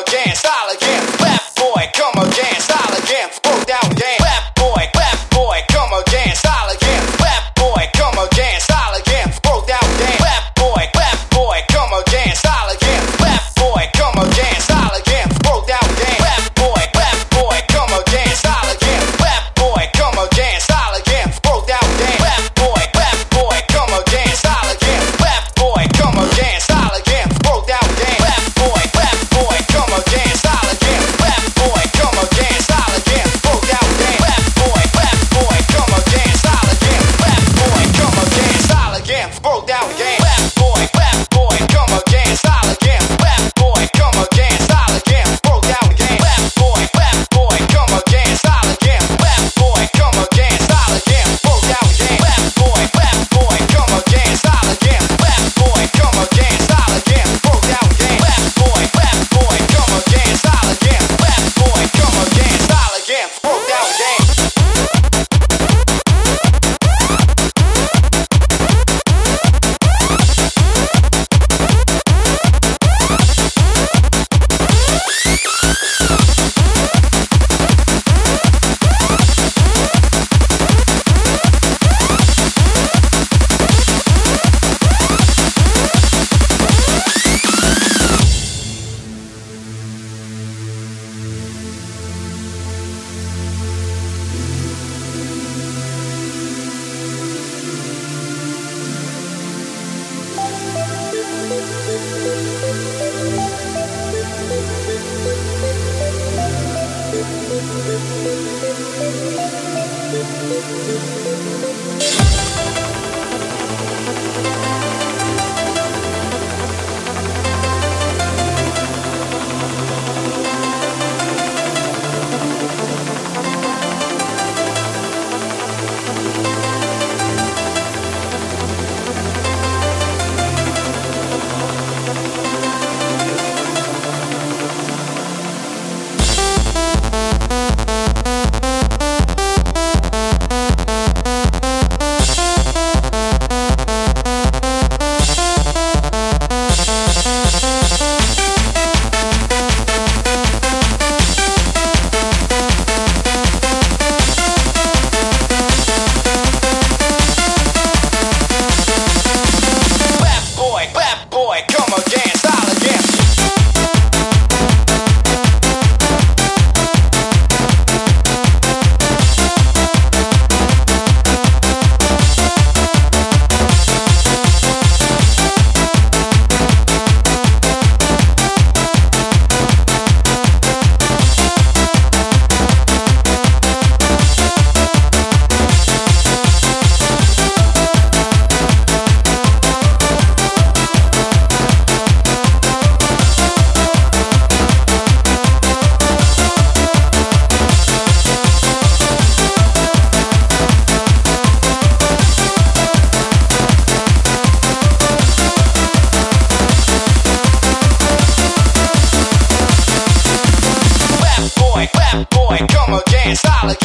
again. solid.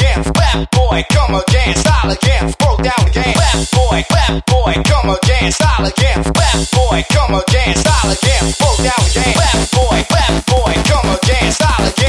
again, boy, come again, style again, broke down again, clap boy, clap boy, come again, style again, clap boy, come again, style again, broke down again, clap boy, clap boy, come again, style again.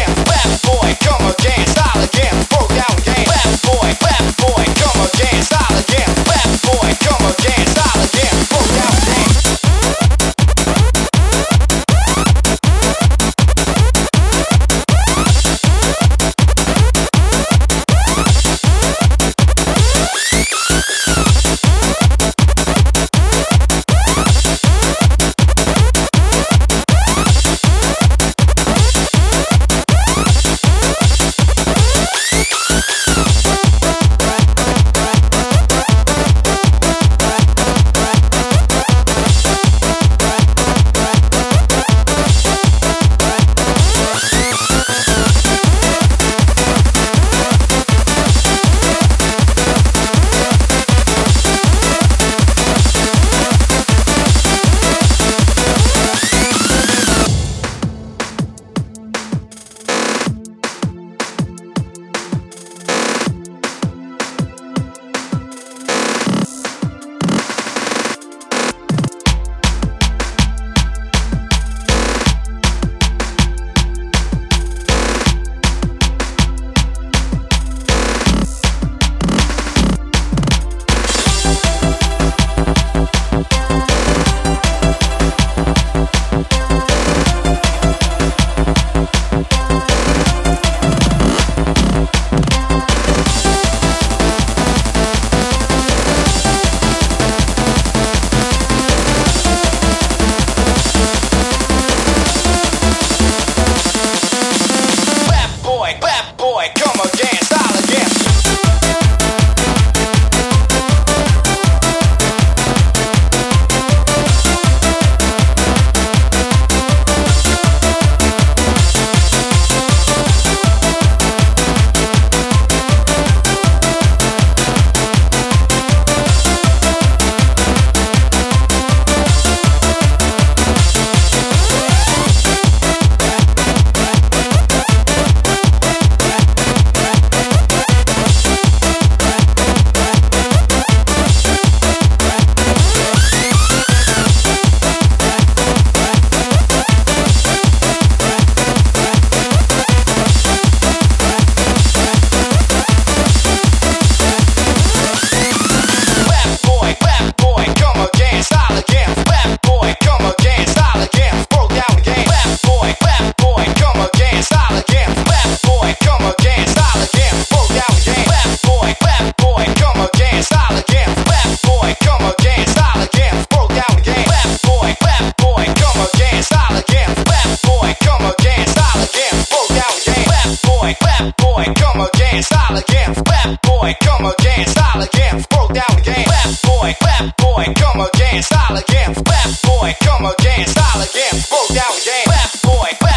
boy, come again, style again, broke down again. Bad boy, bad boy, come again, style again. Bad boy, come again, style again, broke down again. Bad boy, left